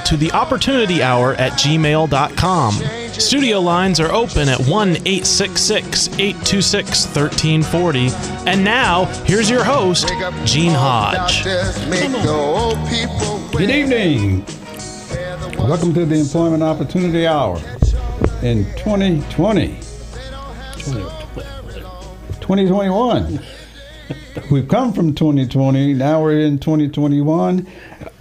to the opportunity hour at gmail.com. Studio lines are open at 1 866 826 1340. And now, here's your host, Gene Hodge. Good evening. Welcome to the Employment Opportunity Hour in 2020. 2021. We've come from 2020. Now we're in 2021.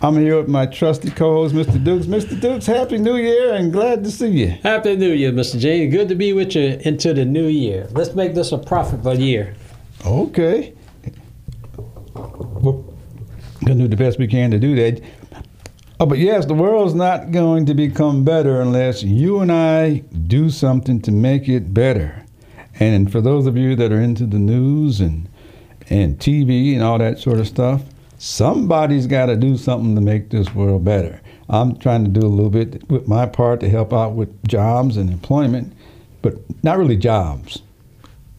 I'm here with my trusty co-host, Mr. Dukes. Mr. Dukes, Happy New Year and glad to see you. Happy New Year, Mr. J. Good to be with you into the new year. Let's make this a profitable year. Okay. We're going to do the best we can to do that. Oh, but yes, the world's not going to become better unless you and I do something to make it better. And for those of you that are into the news and and TV and all that sort of stuff, somebody's got to do something to make this world better. I'm trying to do a little bit with my part to help out with jobs and employment, but not really jobs,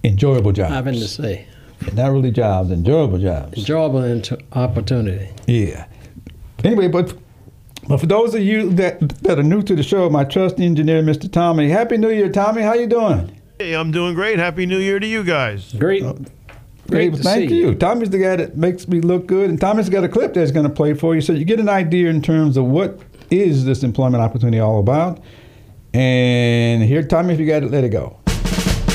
enjoyable jobs. I've been to say. Not really jobs, enjoyable jobs. Enjoyable into opportunity. Yeah. Anyway, but but for those of you that that are new to the show, my trusty engineer, Mr. Tommy, Happy New Year, Tommy. How you doing? Hey, I'm doing great. Happy New Year to you guys. Great. Hey, Great to thank see you. you. Tommy's the guy that makes me look good, and Tommy's got a clip that's going to play for you, so you get an idea in terms of what is this employment opportunity all about. And here, Tommy, if you got it, let it go.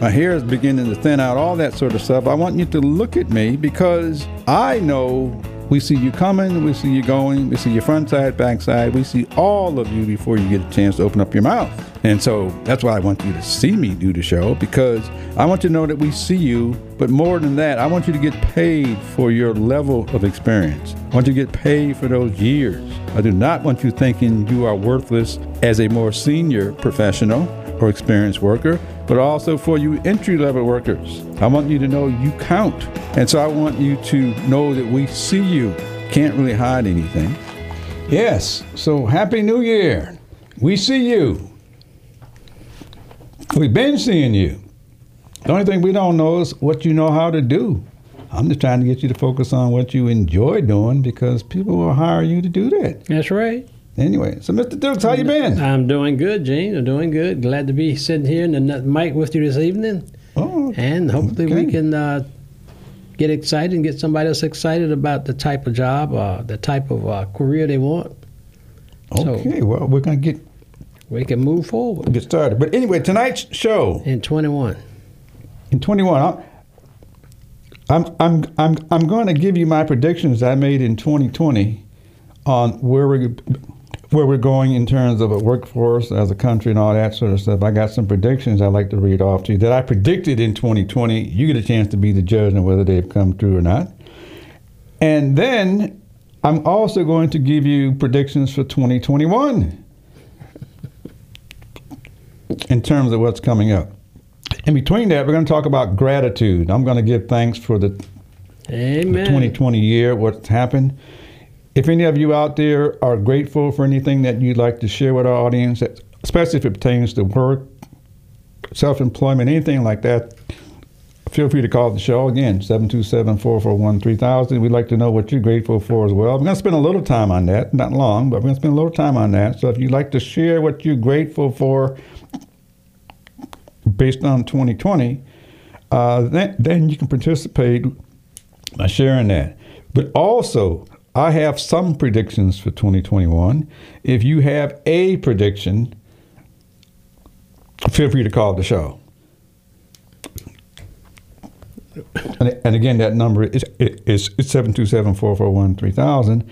my hair is beginning to thin out, all that sort of stuff. I want you to look at me because I know we see you coming, we see you going, we see your front side, back side, we see all of you before you get a chance to open up your mouth. And so that's why I want you to see me do the show because I want you to know that we see you, but more than that, I want you to get paid for your level of experience. I want you to get paid for those years. I do not want you thinking you are worthless as a more senior professional or experienced worker, but also for you entry level workers. I want you to know you count. And so I want you to know that we see you. Can't really hide anything. Yes, so Happy New Year. We see you. We've been seeing you. The only thing we don't know is what you know how to do. I'm just trying to get you to focus on what you enjoy doing because people will hire you to do that. That's right. Anyway, so Mr. Dukes, how you been? I'm doing good, Gene. I'm doing good. Glad to be sitting here in the mic with you this evening. Oh, And hopefully okay. we can uh, get excited and get somebody else excited about the type of job, uh, the type of uh, career they want. So- Okay, well, we're going to get We can move forward. get started. But anyway, tonight's show In 21. in 21, I'm I'm I'm I'm, I'm going to give you my predictions I made in 2020 on where we where we're going in terms of a workforce as a country and all that sort of stuff. I got some predictions I'd like to read off to you that I predicted in 2020. You get a chance to be the judge on whether they've come true or not. And then I'm also going to give you predictions for 2021 in terms of what's coming up. In between that, we're going to talk about gratitude. I'm going to give thanks for the, Amen. 2020 year, what's happened. If any of you out there are grateful for anything that you'd like to share with our audience, especially if it pertains to work, self employment, anything like that, feel free to call the show again, 727 441 3000. We'd like to know what you're grateful for as well. We're going to spend a little time on that, not long, but we're going to spend a little time on that. So if you'd like to share what you're grateful for based on 2020, uh, then, then you can participate by sharing that. But also, I have some predictions for 2021. If you have a prediction, feel free to call the show. And, and again, that number is is seven two seven four four one three thousand.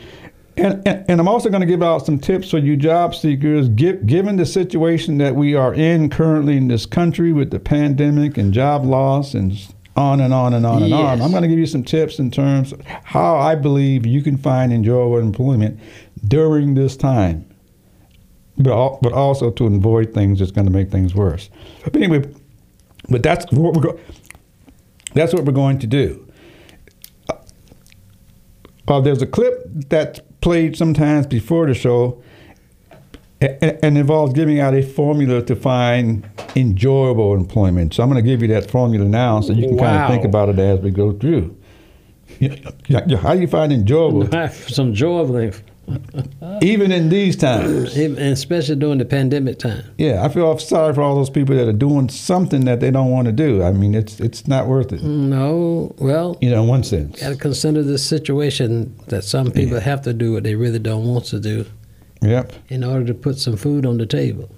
And, and, and I'm also going to give out some tips for you job seekers. Give, given the situation that we are in currently in this country with the pandemic and job loss and on and on and on and on, I'm going to give you some tips in terms of how I believe you can find enjoyable employment during this time, but al- but also to avoid things that's going to make things worse. But anyway, but that's what we're go- that's what we're going to do. Uh, there's a clip that's played sometimes before the show and, involves giving out a formula to find enjoyable employment. So I'm going to give you that formula now so you can kind of think about it as we go through. Yeah, yeah, yeah, How do you find enjoyable Some joy of life, even in these times? and especially during the pandemic time. Yeah, I feel sorry for all those people that are doing something that they don't want to do. I mean, it's it's not worth it. No, well, You know, in one sense. got to consider the situation that some people have to do what they really don't want to do Yep. in order to put some food on the table.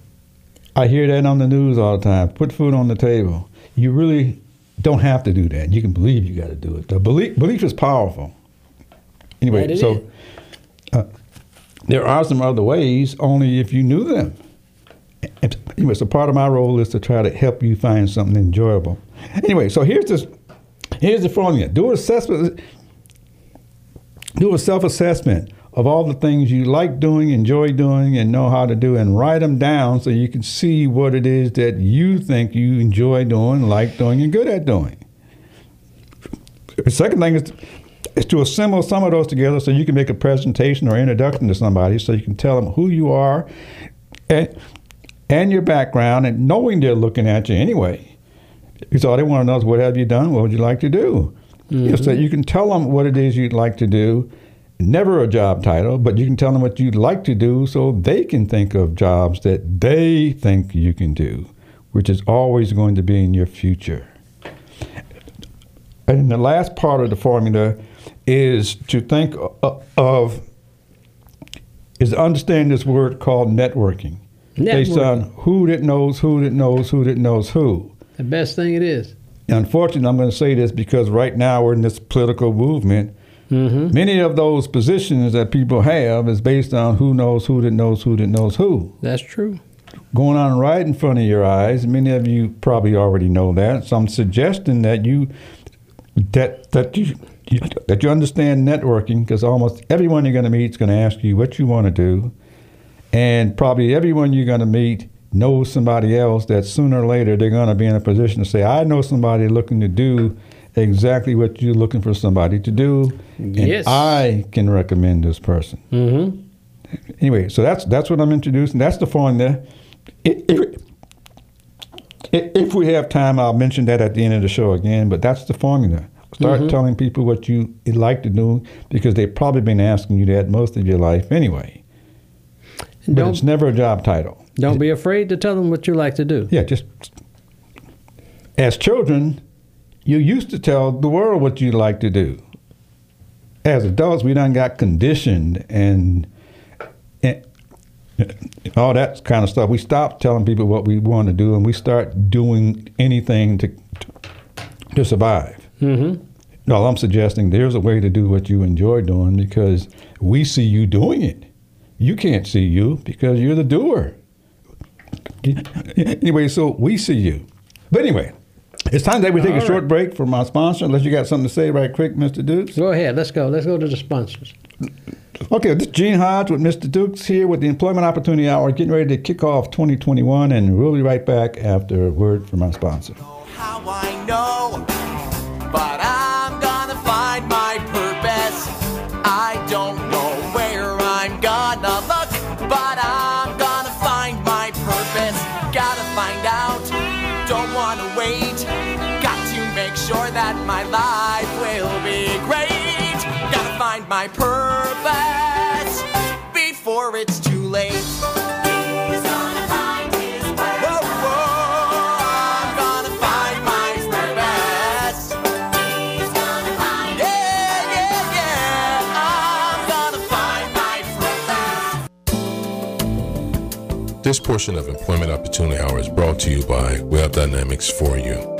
I hear that on the news all the time. Put food on the table. You really don't have to do that. You can believe you got to do it. The belief belief is powerful. Anyway, so uh, there are some other ways. Only if you knew them. And, anyway, so part of my role is to try to help you find something enjoyable. Anyway, so here's this. Here's the formula. Do an assessment. Do a self-assessment of all the things you like doing, enjoy doing, and know how to do, and write them down so you can see what it is that you think you enjoy doing, like doing, and good at doing. The second thing is, is to assemble some of those together so you can make a presentation or introduction to somebody so you can tell them who you are and, and your background and knowing they're looking at you anyway. Because all they want to know is what have you done? What would you like to do? Mm-hmm. So you can tell them what it is you'd like to do never a job title, but you can tell them what you'd like to do so they can think of jobs that they think you can do, which is always going to be in your future. And the last part of the formula is to think of, is to understand this word called networking, networking. based on who that knows who that knows who that knows who. The best thing it is. Unfortunately, I'm going to say this because right now we're in this political movement Mm-hmm. Many of those positions that people have is based on who knows who that knows who that knows who. That's true. Going on right in front of your eyes. Many of you probably already know that. So I'm suggesting that you that that you, you that you understand networking because almost everyone you're going to meet is going to ask you what you want to do, and probably everyone you're going to meet knows somebody else that sooner or later they're going to be in a position to say, I know somebody looking to do exactly what you're looking for somebody to do. Yes. I can recommend this person. Mm-hmm. Anyway, so that's that's what I'm introducing. That's the formula. If, if we have time, I'll mention that at the end of the show again. But that's the formula. Start mm-hmm. telling people what you like to do because they've probably been asking you that most of your life anyway. But it's never a job title. Don't be afraid to tell them what you like to do. Yeah, just as children, you used to tell the world what you like to do. As adults, we done got conditioned and, and all that kind of stuff. We stopped telling people what we want to do, and we start doing anything to to survive. Mm-hmm. All I'm suggesting there's a way to do what you enjoy doing because we see you doing it. You can't see you because you're the doer. Anyway, so we see you. But anyway, it's time that we take All a short right. break for my sponsor. Unless you got something to say right quick, Mr. Dukes. Go ahead. Let's go. Let's go to the sponsors. Okay, this is Gene Hodge with Mr. Dukes here with the Employment Opportunity Hour, getting ready to kick off 2021, and we'll be right back after a word from our sponsor. My purpose before it's too late. This portion of Employment Opportunity Hour is brought to you by Web Dynamics for You.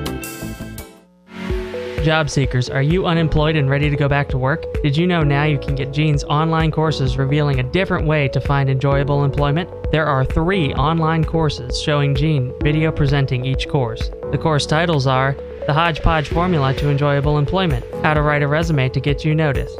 Job seekers, are you unemployed and ready to go back to work? Did you know now you can get Gene's online courses revealing a different way to find enjoyable employment? There are three online courses showing Gene video presenting each course. The course titles are The Hodgepodge Formula to Enjoyable Employment, How to Write a Resume to Get You Noticed,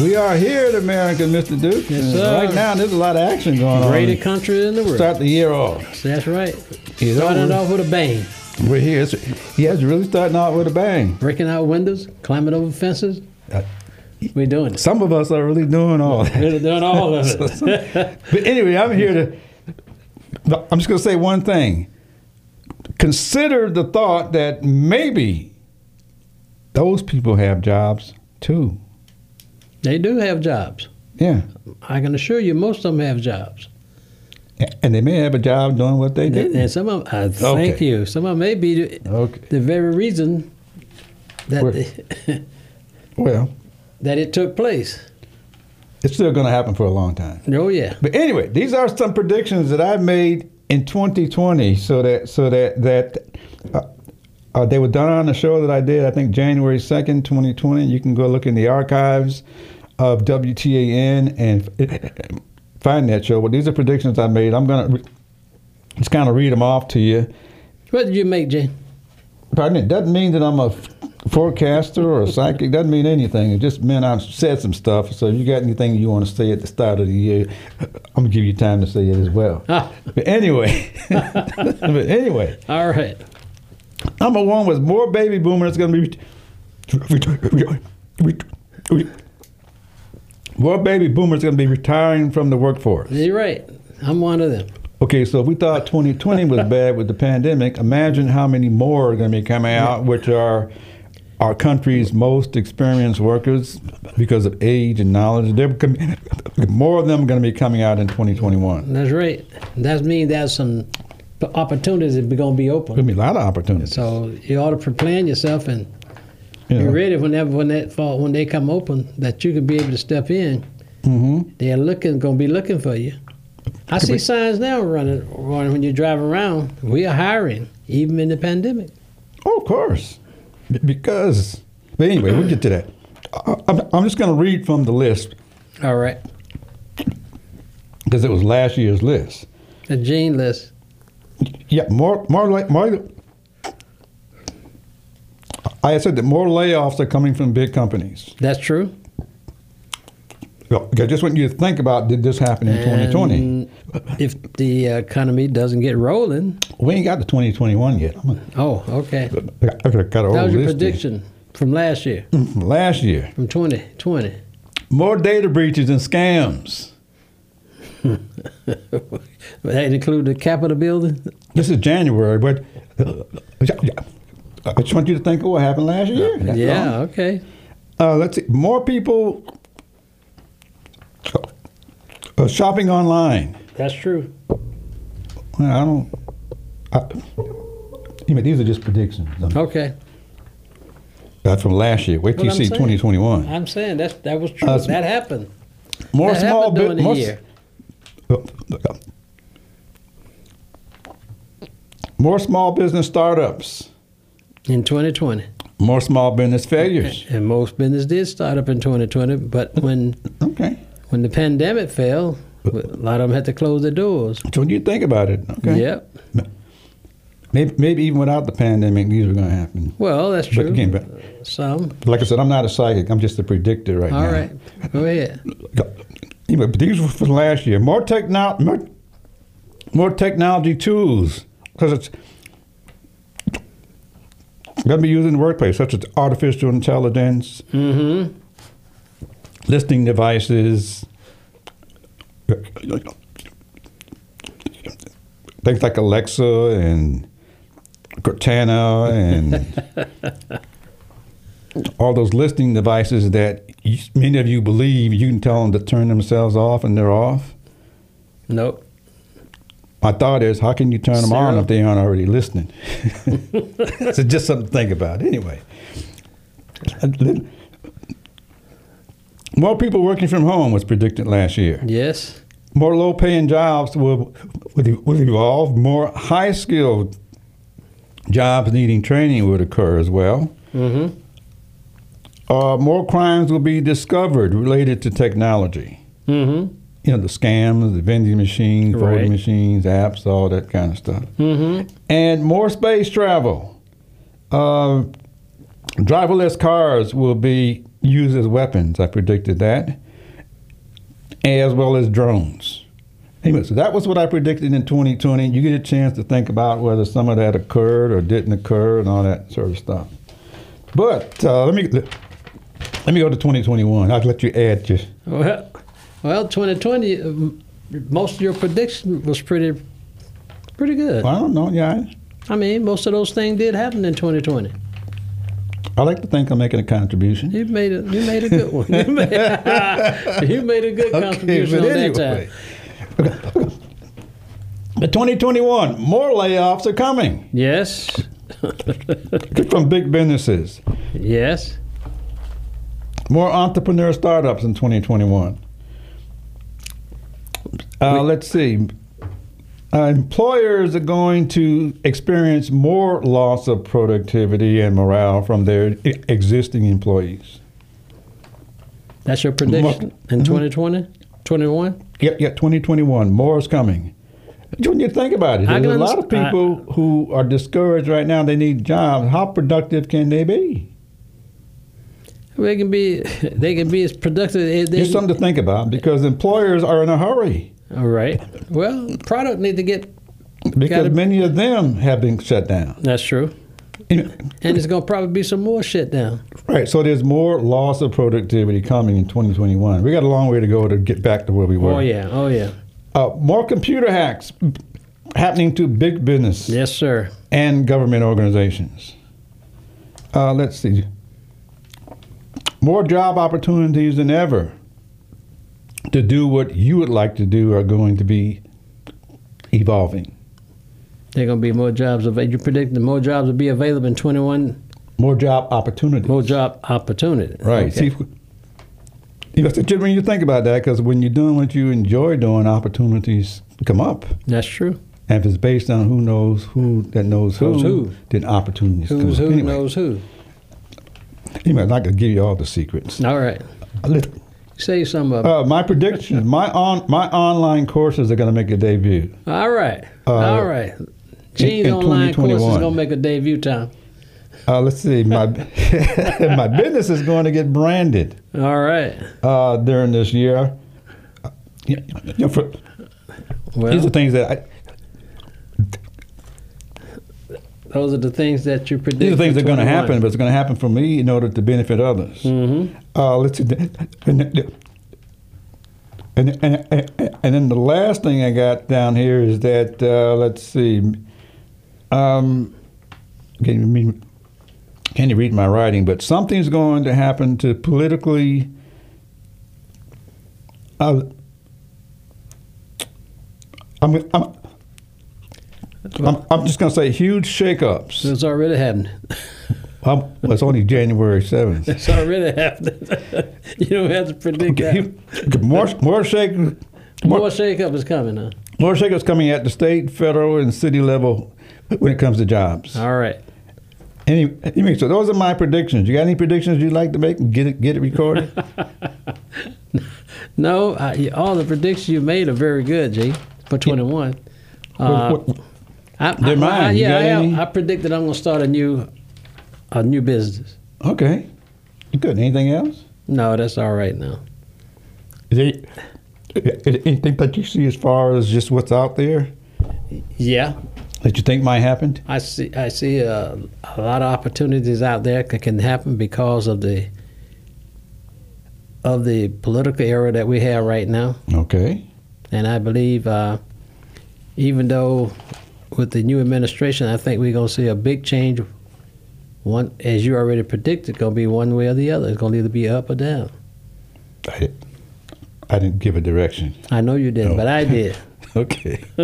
We are here in America, Mr. Duke. Yes, sir. Right now, there's a lot of action going on. Greatest country in the world. Start the year off. That's right. You Starting off with a bang. We're here. It's, yeah, it's really starting out with a bang. Breaking out windows, climbing over fences. Uh, We're doing it. Some of us are really doing all that. We're doing all of it. But anyway, I'm here to. I'm just going to say one thing. Consider the thought that maybe those people have jobs too. They do have jobs. Yeah. I can assure you, most of them have jobs. And they may have a job doing what they do. and some of them, uh, thank Okay. you. Some of them may be the, Okay. the very reason that Where- they- Well, that it took place. it's still going to happen for a long time. Oh yeah. But anyway, these are some predictions that I made in 2020, so that so that that uh, uh, they were done on the show that I did. I think January 2nd, 2020. You can go look in the archives of WTAN and find that show. But these are predictions I made. I'm gonna re- just kind of read them off to you. What did you make, Jay? Pardon me. It doesn't mean that I'm a f- forecaster or a psychic. Doesn't mean anything. It just meant I said some stuff. So if you got anything you want to say at the start of the year, I'm gonna give you time to say it as well. Ah. But anyway, but anyway, All right. number one was more baby boomers going to be more baby boomers going to be retiring from the workforce. You're right. I'm one of them. Okay, so if we thought 2020 was bad with the pandemic, imagine how many more are going to be coming out, which are our country's most experienced workers because of age and knowledge. They're, more of them are going to be coming out in 2021. That's right. That means there's some opportunities that are going to be There'll open. be a lot of opportunities. So you ought to plan yourself and you be ready whenever when that fall when they come open that you can be able to step in. Mhm. They're looking, going to be looking for you. I see signs now running, running when you drive around. We are hiring, even in the pandemic. Oh, of course. B- Because, but anyway, we'll get to that. I- I'm, I'm just going to read from the list All right, because it was last year's list. the gene list. Yeah, more, more like more. I said that more layoffs are coming from big companies. That's true. Well, I just want you to think about did this happen in 2020? If the economy doesn't get rolling, We ain't got to 2021 yet. Oh, okay. I got a That was your list here. prediction from last year, From last year. from 2020. More data breaches and scams. That include the Capitol building. This is January, but uh, I just want you to think of what happened last year. That's yeah, all. okay. Uh, let's see. More people uh, shopping online. That's true. Well, I don't. I, you know, these are just predictions. Okay. That's from last year. Wait till you What see I'm saying. 2021. I'm saying that's that was true. Uh, that happened. More that small happened during the more, more small business startups. In 2020. More small business failures. And most business did start up in 2020, but when Okay. when the pandemic fell, a lot of them had to close their doors. So when you think about it, okay. Yep. Maybe, maybe even without the pandemic, these were going to happen. Well, that's But true. again, but Some. like I said, I'm not a psychic. I'm just a predictor right All now. right. Go ahead. Anyway, but these were from last year. More techno- more, more technology tools because it's going to be used in the workplace, such as artificial intelligence, Mm-hmm. listening devices, things like Alexa and Cortana and all those listening devices that many of you believe you can tell them to turn themselves off and they're off. Nope. My thought is, how can you turn them on if they aren't already listening? so just something to think about. Anyway, more people working from home was predicted last year. Yes. More low-paying jobs will, will, will evolve. More high-skilled jobs needing training would occur as well. Mm-hmm. Uh, more crimes will be discovered related to technology. Mm-hmm. You know, the scams, the vending machines, Right. voting machines, apps, all that kind of stuff. Mm-hmm. And more space travel. Uh, Driverless cars will be used as weapons. I predicted that, as well as drones. Anyway, so that was what I predicted in 2020. You get a chance to think about whether some of that occurred or didn't occur and all that sort of stuff. But uh, let me let me go to 2021. I'll let you add your. Well, well, 2020, um, most of your prediction was pretty, pretty good. I don't know. Yeah, I mean, most of those things did happen in 2020. I like to think I'm making a contribution. You made a, you made a good one. You made, you made a good contribution but on anyway. But 2021, more layoffs are coming Yes, from big businesses. yes. More entrepreneur startups in 2021. Uh, let's see. Uh, employers are going to experience more loss of productivity and morale from their existing employees. That's your prediction in 2020, 21. Yeah, yeah, 2021. More is coming. When you think about it, there's a lot of underst- I- people who are discouraged right now. They need jobs. How productive can they be? They can be, they can be as productive. as They, It's something to think about because employers are in a hurry all right. Well, product need to get. because Gotta- many of them have been shut down. That's true. Know, And there's gonna probably be some more shit down. Right, so there's more loss of productivity coming in 2021. We got a long way to go to get back to where we were. Oh yeah, oh yeah. Uh, more computer hacks happening to big business Yes, sir. and government organizations. Uh, let's see. More job opportunities than ever to do what you would like to do are going to be evolving. There are gonna be more jobs. Available. You predict that more jobs will be available in 21. More job opportunities. More job opportunity. Right. Okay. See, you know, when you think about that, because when you're doing what you enjoy doing, opportunities come up. That's true. And if it's based on who knows who that knows who, who. then opportunities come Who's up. who anyway, knows who. Anyway, I'm not going to give you all the secrets. All right. A little. Say some of. Uh, my predictions, my on my online courses are going to make a debut. All right. uh, All right. Gene's in online course is gonna make a debut time. Uh, let's see, my my business is going to get branded All right. uh, during this year. Uh, you know, for, Well, these are things that I, those are the things that you predict. These are things that are going to happen, but it's going to happen for me in order to benefit others. hmm Uh, let's see. And, and, and, and then the last thing I got down here is that, uh, let's see. Um, can you, read, can you read my writing? But something's going to happen to politically. Uh, I'm, I'm, I'm, I'm just going to say huge shakeups. it's already happening. Um, well, it's only January 7th. It's already happening. you don't have to predict Okay, that. more more shake More more, shakeup is coming now. more shakeups coming at the state, federal, and city level when it comes to jobs. All right. Any, anyway, so those are my predictions. You got any predictions you'd like to make? Get it get it recorded. No, I, all the predictions you made are very good, G. For 21. Uh, What- what- I, They're mine. I, yeah, I, any? I predicted I'm going to start a new, a new business. okay, good. Anything else? No, that's all right now. Is there is there anything that you see as far as just what's out there Yeah, that you think might happen? I see. I see uh, a lot of opportunities out there that can happen because of the of the political era that we have right now. Okay. And I believe, uh, even though with the new administration, I think we're going to see a big change. One, as you already predicted, going to be one way or the other. It's going to either be up or down. I, I didn't give a direction. I know you didn't, Oh. but I did. Okay.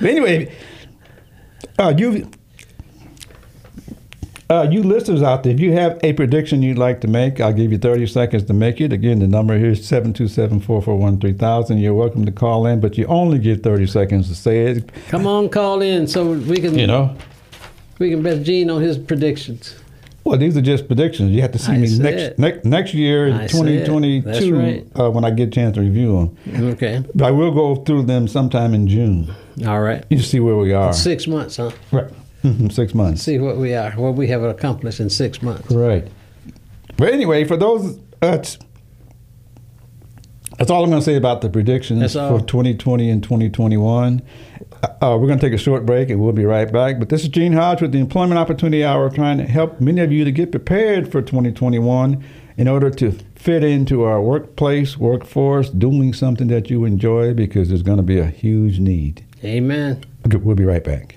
Anyway, uh, you uh, you listeners out there, if you have a prediction you'd like to make, I'll give you 30 seconds to make it. Again, the number here is 727-441-3000. You're welcome to call in, but you only get 30 seconds to say it. Come on, call in so we can You know, we can bet Gene on his predictions. well, these are just predictions. You have to see I me next, next next year, in I said, that's 2022, right. uh, when I get a chance to review them. Okay. But I will go through them sometime in June. All right. You see where we are. Six months, huh? Right. Six months. See what we are, what we have accomplished in six months. Right. But anyway, for those, that's that's all I'm going to say about the predictions for 2020 and 2021. Uh, we're going to take a short break and we'll be right back. But this is Gene Hodge with the Employment Opportunity Hour, trying to help many of you to get prepared for 2021 in order to fit into our workplace, workforce, doing something that you enjoy because there's going to be a huge need. Amen. We'll be right back.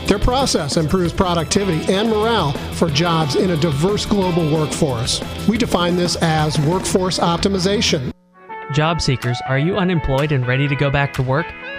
Their process improves productivity and morale for jobs in a diverse global workforce. We define this as workforce optimization. Job seekers, are you unemployed and ready to go back to work?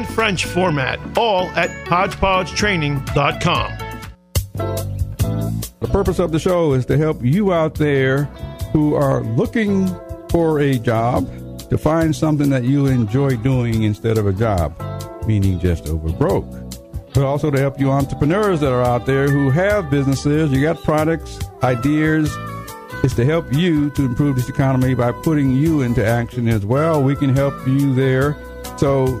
French format, all at HodgepodgeTraining.com. The purpose of the show is to help you out there who are looking for a job to find something that you enjoy doing instead of a job, meaning just over broke. But also to help you entrepreneurs that are out there who have businesses, you got products, ideas. It's to help you to improve this economy by putting you into action as well. We can help you there. So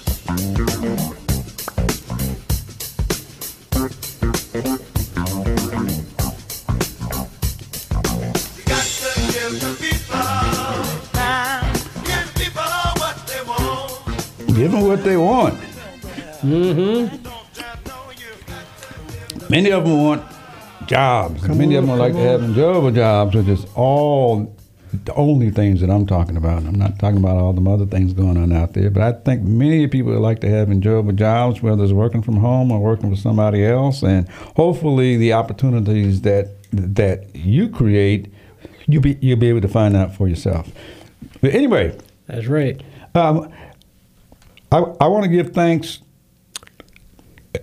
Give them what they want. Mm-hmm. Many of them want jobs. Many of them would like to have enjoyable jobs, which is all the only things that I'm talking about. I'm not talking about all the other things going on out there, but I think many people would like to have enjoyable jobs, whether it's working from home or working for somebody else, and hopefully the opportunities that that you create, you be you'll be able to find out for yourself. But anyway, That's right. um, I, I want to give thanks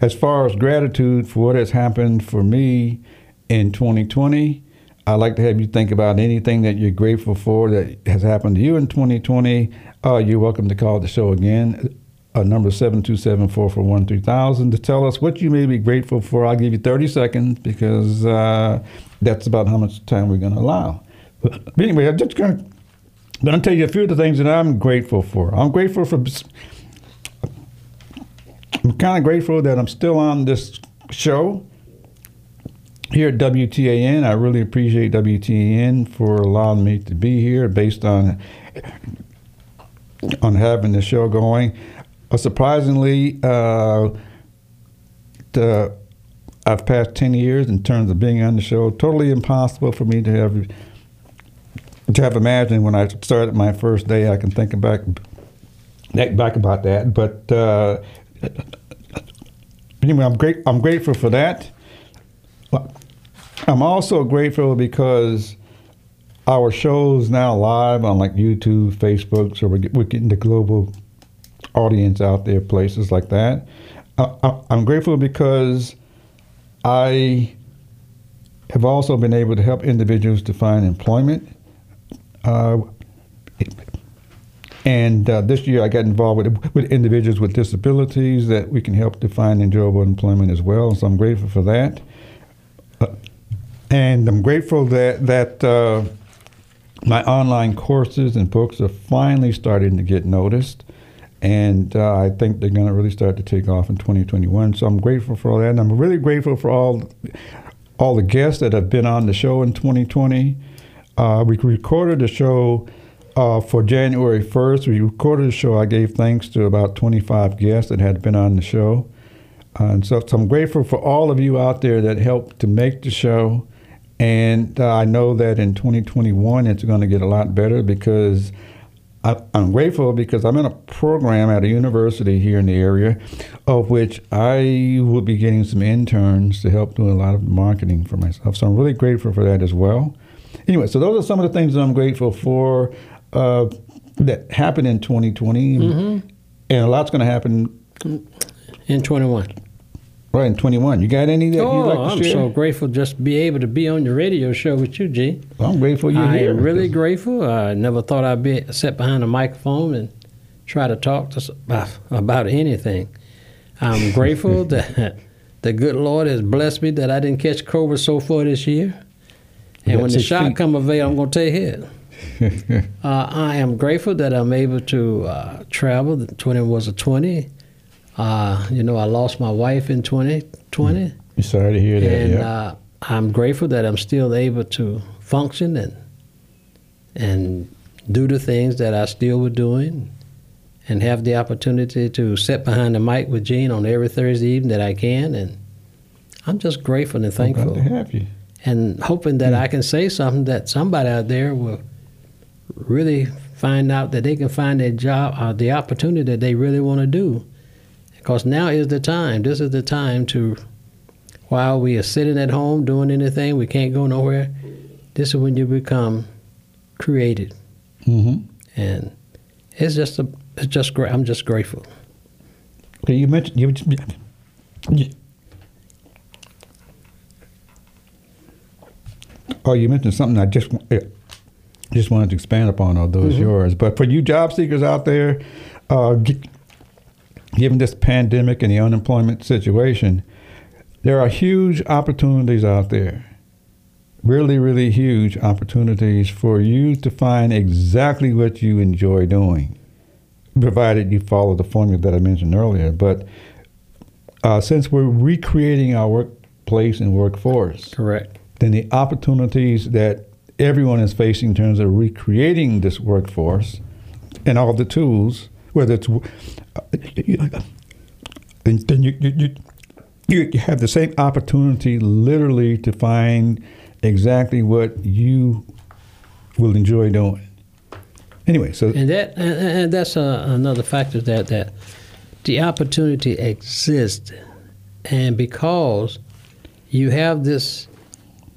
as far as gratitude for what has happened for me in 2020. I'd like to have you think about anything that you're grateful for that has happened to you in 2020. Uh, you're welcome to call the show again. Uh, number 727-441-3000 to tell us what you may be grateful for. I'll give you 30 seconds because uh, that's about how much time we're going to allow. But anyway, I'm just going to going to tell you a few of the things that I'm grateful for. I'm grateful for I'm kind of grateful that I'm still on this show. here at WTAN. I really appreciate WTAN for allowing me to be here based on on having the show going. Uh, surprisingly, uh, the, I've passed 10 years in terms of being on the show. Totally impossible for me to have to have imagined when I started my first day. I can think back back about that, but uh, anyway, I'm great. I'm grateful for that. I'm also grateful because our show's now live on like YouTube, Facebook, so we're, we're getting the global audience out there, places like that. I'm grateful because I have also been able to help individuals to find employment. Uh, and uh, this year I got involved with, with individuals with disabilities that we can help define enjoyable employment as well. So I'm grateful for that. Uh, and I'm grateful that, that uh, my online courses and books are finally starting to get noticed and uh, I think they're going to really start to take off in 2021. So I'm grateful for all that, and I'm really grateful for all all the guests that have been on the show in 2020. Uh, we recorded the show uh, for January 1st. We recorded the show. I gave thanks to about 25 guests that had been on the show, and so, so I'm grateful for all of you out there that helped to make the show. And uh, I know that in 2021 it's going to get a lot better because I, am grateful because I'm in a program at a university here in the area, of which I will be getting some interns to help do a lot of marketing for myself. So I'm really grateful for that as well. Anyway, so those are some of the things that I'm grateful for uh, that happened in 2020, mm-hmm. and a lot's going to happen in 21. Right, in 21. You got any that oh, you'd like to I'm share? so grateful just to be able to be on your radio show with you, G. Well, I'm grateful you're I here. am really grateful. I never thought I'd be sit behind a microphone and try to talk to about, about anything. I'm grateful that the good Lord has blessed me that I didn't catch COVID so far this year. And when the shot come available, I'm going to take it. uh, I am grateful that I'm able to uh, travel. The 20 was a 20. Uh, you know, I lost my wife in 2020. Mm. You sorry to hear that. And yeah. uh, I'm grateful that I'm still able to function and and do the things that I still was doing, and have the opportunity to sit behind the mic with Gene on every Thursday evening that I can. And I'm just grateful and thankful. to have you. And hoping that mm. I can say something that somebody out there will really find out that they can find a job or uh, the opportunity that they really want to do because now is the time. This is the time to, while we are sitting at home doing anything, we can't go nowhere. This is when you become created. Mm-hmm. And it's just a, it's just great. I'm just grateful. Okay, you mentioned you, you Oh, you mentioned something I just just wanted to expand upon, although it's mm-hmm. yours. But for you job seekers out there, uh, given this pandemic and the unemployment situation, there are huge opportunities out there. Really, really huge opportunities for you to find exactly what you enjoy doing, provided you follow the formula that I mentioned earlier. But uh, since we're recreating our workplace and workforce, correct, then the opportunities that everyone is facing in terms of recreating this workforce and all the tools whether it's then you, you, you, you have the same opportunity literally to find exactly what you will enjoy doing. Anyway, so and that and, that's uh, another factor that that the opportunity exists, and because you have this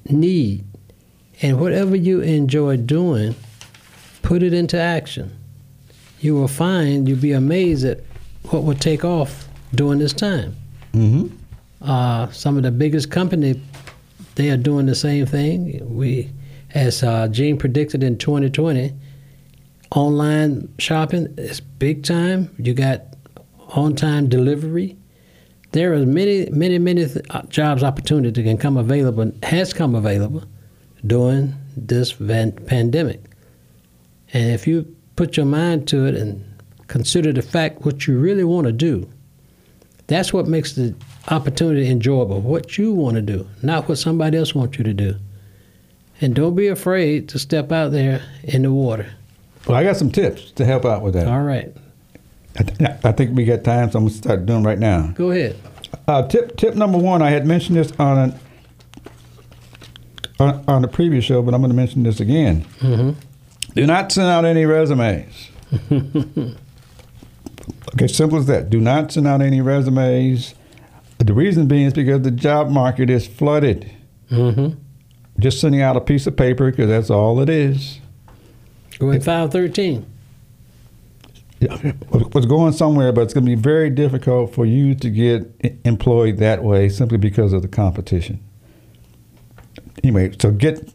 need, and whatever you enjoy doing, put it into action you will find you'll be amazed at what will take off during this time. Mm-hmm. Uh, some of the biggest companies, they are doing the same thing. We, as uh, Gene predicted in 2020, online shopping is big time. You got on-time delivery. There are many, many, many th- uh, jobs opportunity that can come available, has come available during this van- pandemic. And if you put your mind to it and consider the fact what you really want to do, That's what makes the opportunity enjoyable. What you want to do, not what somebody else wants you to do. And don't be afraid to step out there in the water. Well, I got some tips to help out with that. All right, I, th- I think we got time, so I'm gonna start doing right now. go ahead. Uh, tip tip number one. I had mentioned this on an, on, on the previous show, but I'm going to mention this again. Do not send out any resumes. okay, simple as that. Do not send out any resumes. The reason being is because the job market is flooded. Mm-hmm. Just sending out a piece of paper because that's all it is. Go ahead, five thirteen. Was going somewhere, but it's going to be very difficult for you to get employed that way simply because of the competition. Anyway, so get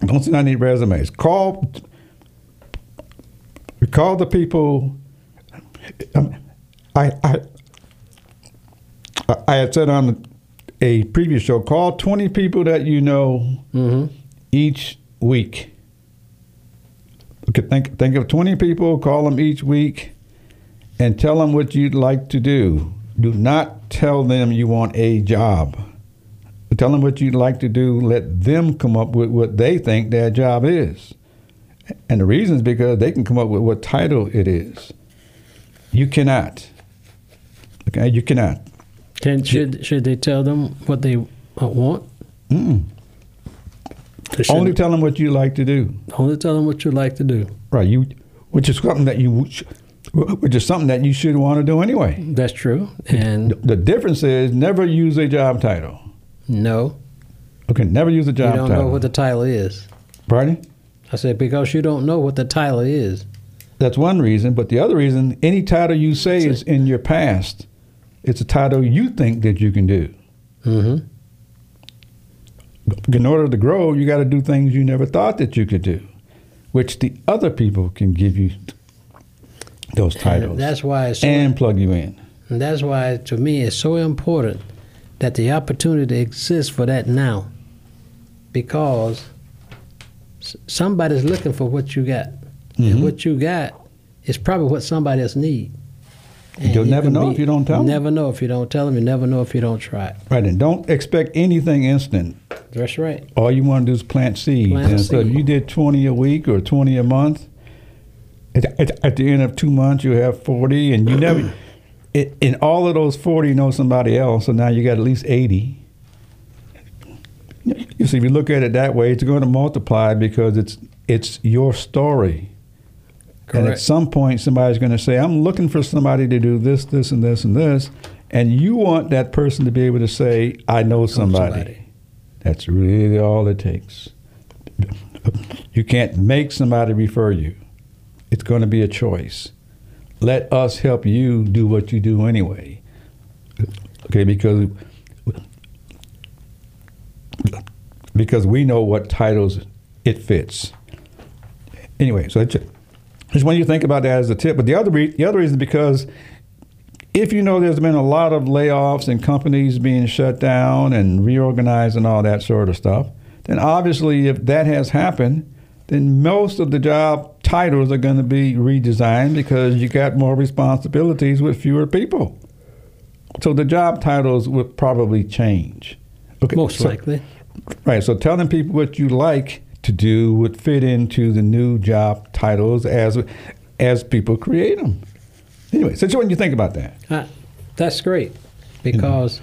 don't send out any resumes. Call call the people. Um, I I I had said on a previous show, call twenty people that you know Mm-hmm. each week. Okay, think think of twenty people, call them each week, and tell them what you'd like to do. Do not tell them you want a job. Tell them what you'd like to do. Let them come up with what they think their job is, and the reason is because they can come up with what title it is. You cannot. Okay, you cannot. Can, should should they tell them what they uh, want? Mm-mm. Only tell them what you like to do. only tell them what you like to do. Right. You, which is something that you, which is something that you should want to do anyway. That's true. And The difference is never use a job title. no, Okay, never use a job. Title. You don't title. know what the title is. Pardon? I said because you don't know what the title is. That's one reason, but the other reason, any title you say is in your past, it's a title you think that you can do. Mm-hmm. In order to grow, you got to do things you never thought that you could do, which the other people can give you those titles And that's why so, and plug you in. and that's why to me it's so important that the opportunity exists for that now, because somebody's looking for what you got, Mhm. and what you got is probably what somebody else need. And You'll never know if you don't tell 'em. Never know if you don't tell them. You never know if you don't try. it. Right, and don't expect anything instant. That's right. All you want to do is plant seeds. Plant and so if you did 20 a week or 20 a month, at, at, at the end of two months, you have 40, and you never, it, in all of those 40, you know somebody else, so now you got at least 80. You see, if you look at it that way, it's going to multiply because it's it's your story. And at some point, somebody's going to say, I'm looking for somebody to do this, this, and this, and this. And you want that person to be able to say, I know somebody. somebody. That's really all it takes. You can't make somebody refer you, it's going to be a choice. Let us help you do what you do anyway. Okay, because because we know what titles it fits. Anyway, so that's just want you think about that as a tip. But the other re- the other reason is because if you know there's been a lot of layoffs and companies being shut down and reorganized and all that sort of stuff, then obviously if that has happened, then most of the job titles are going to be redesigned because you got more responsibilities with fewer people. So the job titles would probably change. Okay, Most so- likely. Right. So telling people what you like to do would fit into the new job titles as as people create them. Anyway, so what do you think about that? Uh, that's great because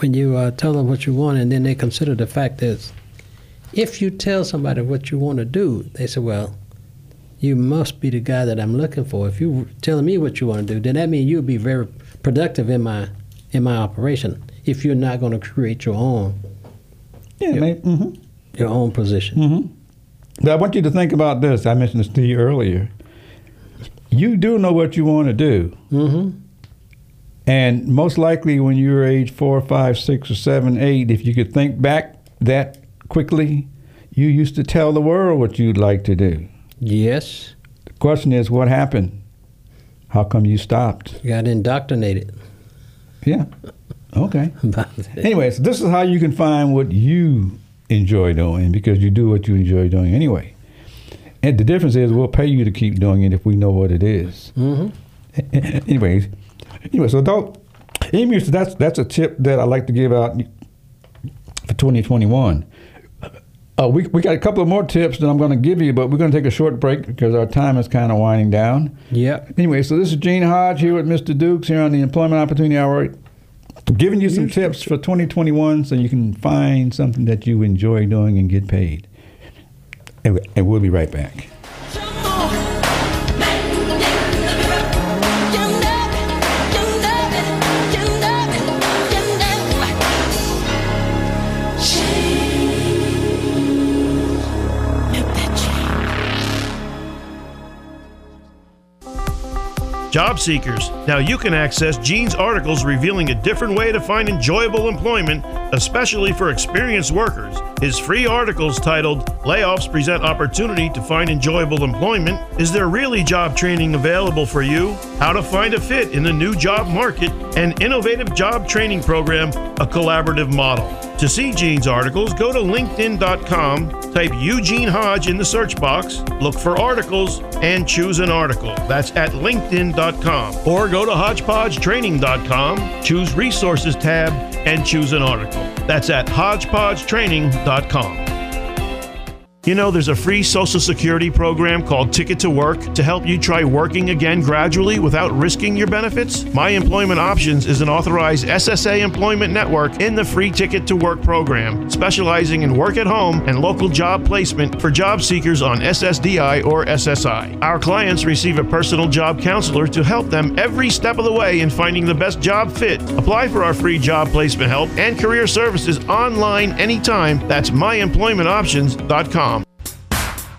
when you uh, tell them what you want and then they consider the fact that if you tell somebody what you want to do, they say, well, you must be the guy that I'm looking for. If you telling me what you want to do, then that means you'll be very productive in my in my operation. If you're not going to create your own Yeah. Yeah. Maybe, hmm your own position, hmm But I want you to think about this. I mentioned this to you earlier. You do know what you want to do. mm-hmm. And most likely, when you were age four, five, six, or seven, eight, if you could think back that quickly, you used to tell the world what you'd like to do. yes, The question is, what happened? How come you stopped? you got indoctrinated. Yeah. Okay. about that. Anyway, so this is how you can find what you enjoy doing because you do what you enjoy doing anyway. And the difference is we'll pay you to keep doing it if we know what it is. Mhm. Anyways, anyway, so don't Emu, so that's that's a tip that I like to give out for 2021. Uh, we, we got a couple of more tips that I'm going to give you, but we're going to take a short break because our time is kind of winding down. Yeah. Anyway, so this is Gene Hodge here with Mr. Dukes here on the Employment Opportunity Hour, giving you some tips for 2021 so you can find something that you enjoy doing and get paid. And, we'll be right back. Job seekers, now you can access Gene's articles revealing a different way to find enjoyable employment, especially for experienced workers. His free articles titled Layoffs Present Opportunity to Find Enjoyable Employment Is There Really Job Training Available for You? How to Find a Fit in the New Job Market, an innovative job training program, a collaborative model. To see Gene's articles, go to LinkedIn.com, type Eugene Hodge in the search box, look for articles, and choose an article. That's at LinkedIn.com. Or go to HodgepodgeTraining.com, choose Resources tab, and choose an article. That's at HodgepodgeTraining.com. You know, there's a free Social Security program called Ticket to Work to help you try working again gradually without risking your benefits. My Employment Options is an authorized SSA employment network in the free Ticket to Work program, specializing in work at home and local job placement for job seekers on SSDI or SSI. Our clients receive a personal job counselor to help them every step of the way in finding the best job fit. Apply for our free job placement help and career services online anytime. That's myemploymentoptions.com.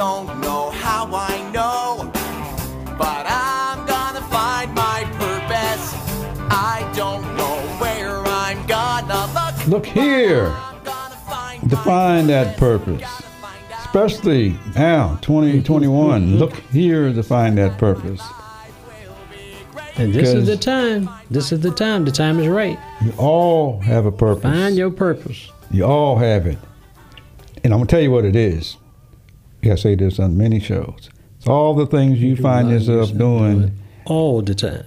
don't know how I know, but I'm gonna find my purpose. I don't know where I'm gonna look. Look here I'm gonna find to my find that purpose. Especially now, 2021. Look here to find that purpose. And this is the time. This is the time. The time is right. You all have a purpose. Find your purpose. You all have it. And I'm going to tell you what it is. I say this on many shows. It's all the things you find find yourself doing doing. All the time.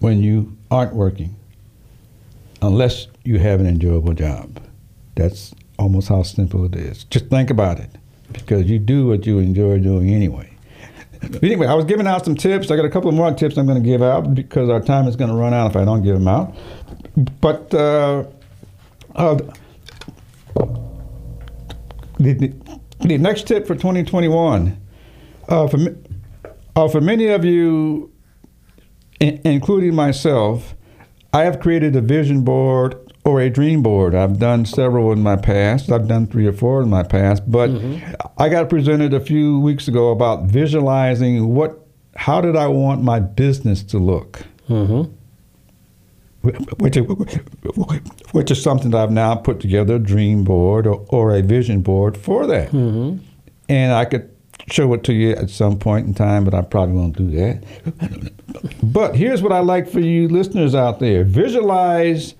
when you aren't working, unless you have an enjoyable job. That's almost how simple it is. Just think about it, because you do what you enjoy doing anyway. Anyway, I was giving out some tips. I got a couple more tips I'm going to give out because our time is going to run out if I don't give them out. But uh, uh, the, the, the next tip for 2021, uh, for, uh, for many of you, in- including myself, I have created a vision board or a dream board. I've done several in my past. I've done three or four in my past, but I got presented a few weeks ago about visualizing what, how did I want my business to look, Mm-hmm. Which is, which is something that I've now put together a dream board or, or a vision board for that, Mm-hmm. and I could show it to you at some point in time, but I probably won't do that. But here's what I like for you listeners out there: visualize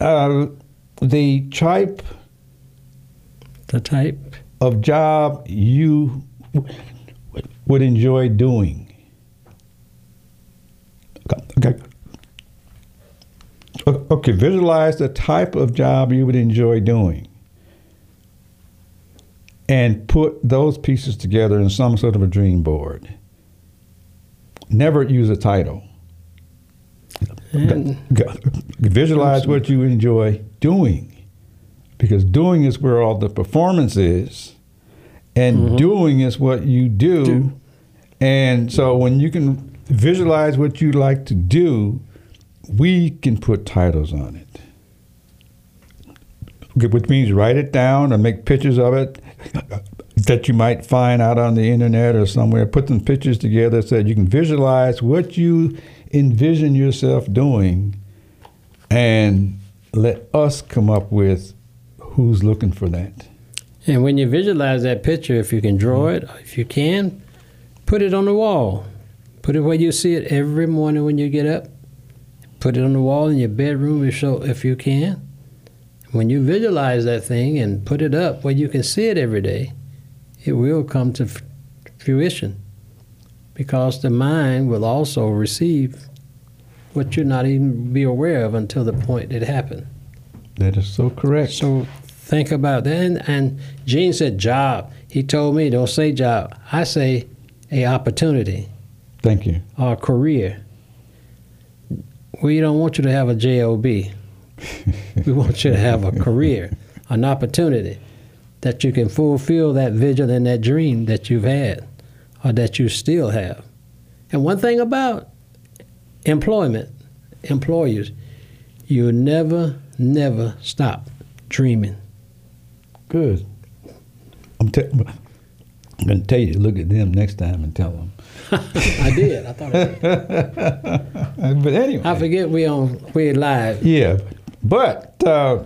uh, the type The type. of job you would enjoy doing. Okay. Okay, visualize the type of job you would enjoy doing. And put those pieces together in some sort of a dream board. Never use a title. Mm. And Visualize what you enjoy doing. Because doing is where all the performance is. And mm-hmm. doing is what you do. And so when you can visualize what you like to do, we can put titles on it. Which means write it down or make pictures of it. that you might find out on the internet or somewhere. Put some pictures together so that you can visualize what you envision yourself doing and let us come up with who's looking for that. And when you visualize that picture, if you can draw mm-hmm. it, if you can, put it on the wall. Put it where you see it every morning when you get up. Put it on the wall in your bedroom if, so, if you can. When you visualize that thing and put it up where you can see it every day, it will come to fruition because the mind will also receive what you're not even be aware of until the point it happened. That is so correct. So think about that. And, and Gene said job. He told me don't say job. I say a opportunity. Thank you. Or career. We don't want you to have a job. we want you to have a career, an opportunity that you can fulfill that vision and that dream that you've had or that you still have. And one thing about employment, employers, you never, never stop dreaming. Good. I'm, te- I'm going to tell you to look at them next time and tell them. I did. I thought I did. but anyway. I forget we on we live. Yeah. But uh,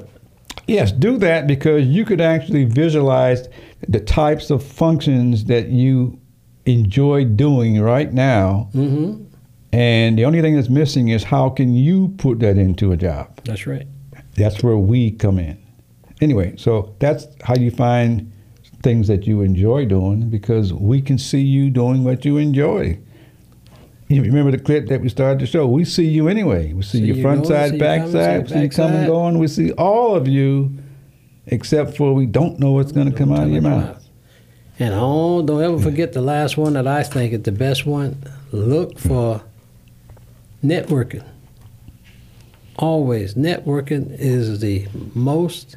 yes, do that because you could actually visualize the types of functions that you enjoy doing right now. Mm-hmm. And the only thing that's missing is how can you put that into a job? That's right. That's where we come in. Anyway, so that's how you find things that you enjoy doing because we can see you doing what you enjoy. You remember the clip that we started the show? We see you anyway. We see, See your you front going, side, back side, we see you you coming, going. We see all of you, except for we don't know what's going to come out of your mouth. And oh, don't ever forget the last one that I think is the best one. Look for networking. Always, networking is the most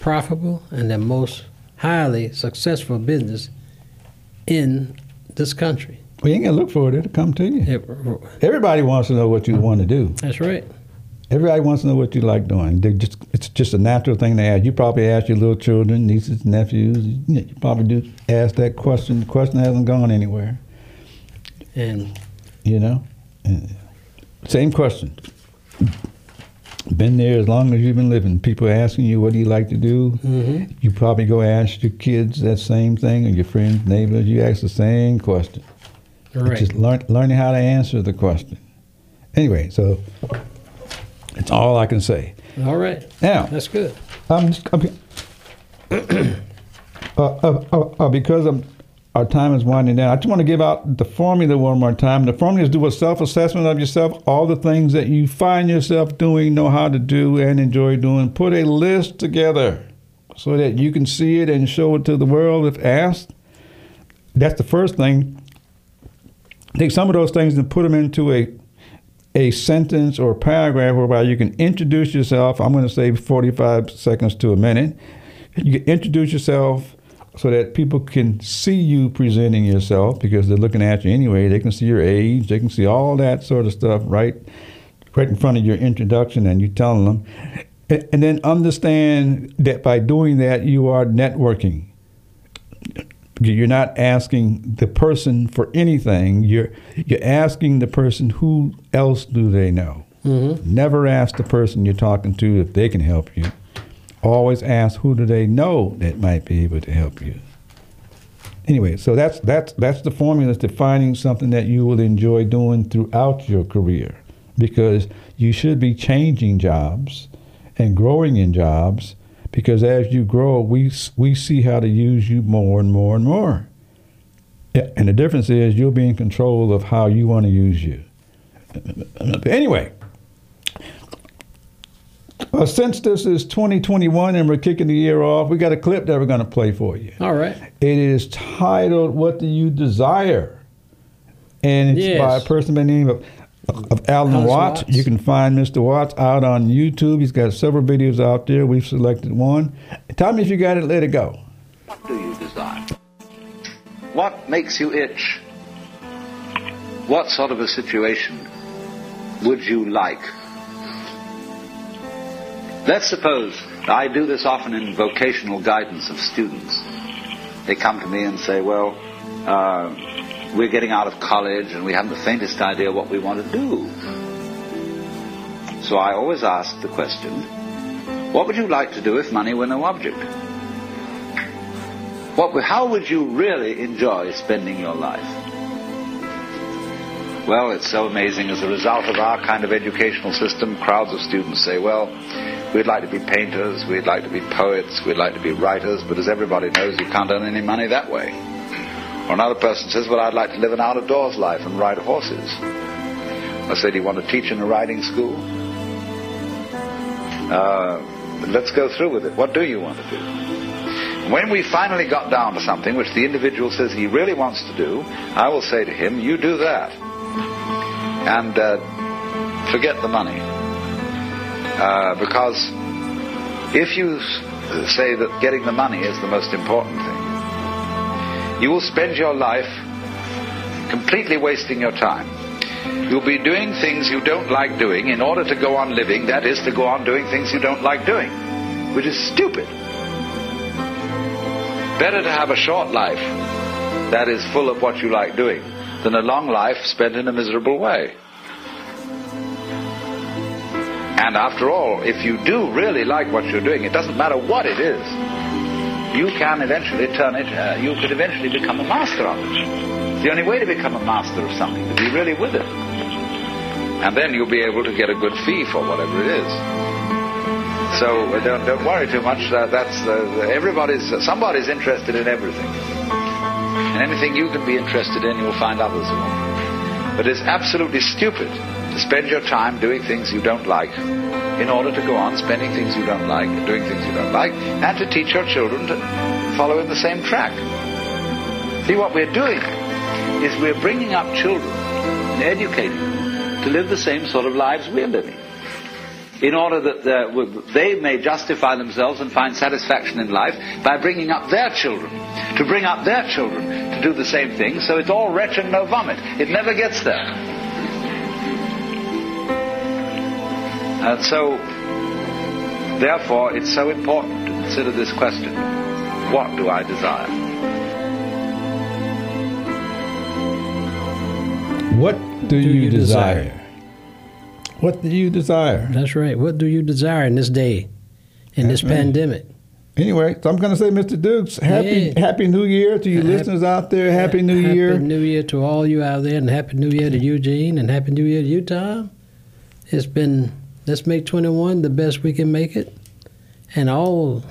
profitable and the most highly successful business in this country. Well, you ain't gonna look for it; it'll come to you. It- Everybody wants to know what you want to do. that's right. Everybody wants to know what you like doing. They just, it's just a natural thing to ask. You probably ask your little children, nieces, nephews. You, probably do ask that question. The question hasn't gone anywhere. And You know, same question. Been there as long as you've been living. People asking you, "What do you like to do?" Mhm. You probably go ask your kids that same thing, or your friends, neighbors. You ask the same question. right. Just learn, learning how to answer the question. Anyway, so it's all I can say. All right. Now, That's good. I'm just, I'm, uh, uh, uh, uh, because I'm, our time is winding down, I just want to give out the formula one more time. The formula is do a self assessment of yourself, all the things that you find yourself doing, know how to do, and enjoy doing. Put a list together so that you can see it and show it to the world if asked. That's the first thing. Take some of those things and put them into a a sentence or paragraph whereby you can introduce yourself. I'm going to say 45 seconds to a minute. You can introduce yourself so that people can see you presenting yourself because they're looking at you anyway. They can see your age, they can see all that sort of stuff right, right in front of your introduction, and you telling them. And and then understand that by doing that, you are networking. You're not asking the person for anything. You're you're asking the person who else do they know. Mm-hmm. Never ask the person you're talking to if they can help you. Always ask who do they know that might be able to help you. Anyway, so that's that's that's the formula to finding something that you will enjoy doing throughout your career, because you should be changing jobs and growing in jobs because as you grow, we we see how to use you more and more and more. Yeah, and the difference is you'll be in control of how you want to use you. Anyway, uh, since this is 2021 and we're kicking the year off, we got a clip that we're going to play for you. All right. It is titled "What Do You Desire," and it's Yes. by a person by the name of of Alan Watts. Watts. You can find Mr. Watts out on YouTube. He's got several videos out there. We've selected one. Tell me if you got it. Let it go. What do you desire? What makes you itch? What sort of a situation would you like? Let's suppose I do this often in vocational guidance of students. they come to me and say, well, uh, we're getting out of college and we haven't the faintest idea what we want to do. So I always ask the question, what would you like to do if money were no object? What, how would you really enjoy spending your life? Well, it's so amazing. As a result of our kind of educational system, crowds of students say, well, we'd like to be painters, we'd like to be poets, we'd like to be writers, but as everybody knows, you can't earn any money that way. Or another person says, well, I'd like to live an out-of-doors life and ride horses. I say, do you want to teach in a riding school? Uh, let's go through with it. What do you want to do? When we finally got down to something which the individual says he really wants to do, I will say to him, you do that. And uh, forget the money. Uh, because if you say that getting the money is the most important thing, you will spend your life completely wasting your time. You'll be doing things you don't like doing in order to go on living, that is, to go on doing things you don't like doing, which is stupid. Better to have a short life that is full of what you like doing than a long life spent in a miserable way. And after all, if you do really like what you're doing, it doesn't matter what it is, you can eventually turn it, uh, you could eventually become a master of it. It's the only way to become a master of something, is to be really with it. And then you'll be able to get a good fee for whatever it is. So uh, don't, don't worry too much. Uh, that's uh, everybody's. somebody's interested in everything, and anything you can be interested in, you'll find others who are. But it's absolutely stupid to spend your time doing things you don't like, in order to go on spending things you don't like, doing things you don't like, and to teach your children to follow in the same track. See what we're doing is we're bringing up children and educating them to live the same sort of lives we're living in order that they may justify themselves and find satisfaction in life by bringing up their children, to bring up their children to do the same thing, so it's all wretch and no vomit. It never gets there. And so, therefore, it's so important to consider this question what do I desire? What do, you, you desire? desire? What do you desire? That's right. What do you desire in this day, in this That's right. pandemic? Anyway, so I'm going to say, Mr. Dukes, happy Yeah. Happy New Year to you Happy- listeners out there. Happy New Happy Year. New Year to all you out there, and Happy New Year to Eugene, and Happy New Year to you, Tom. It's been, let's make 21 the best we can make it. And all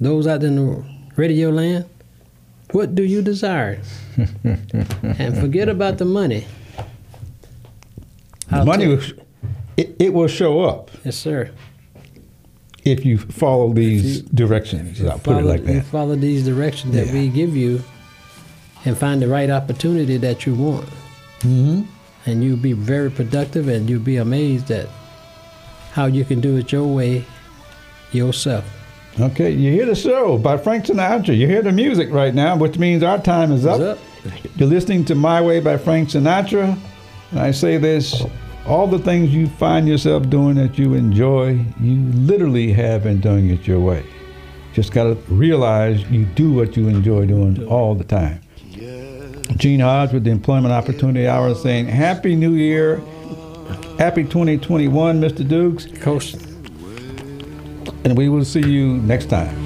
those out in the radio land, what do you desire? and forget about the money. I'll money, it, it will show up Yes, sir. if you follow these directions. I'll put it follow, like you that. follow these directions that Yeah. we give you and find the right opportunity that you want. hmm And you'll be very productive and you'll be amazed at how you can do it your way yourself. Okay, you hear the show by Frank Sinatra. You hear the music right now, which means our time is up. up. You're listening to My Way by Frank Sinatra. And I say this all the things you find yourself doing that you enjoy, you literally have been doing it your way. Just got to realize you do what you enjoy doing all the time. Gene Hodge with the Employment Opportunity Hour saying, Happy New Year. Happy 2021, Mr. Dukes. Coach, And we will see you next time.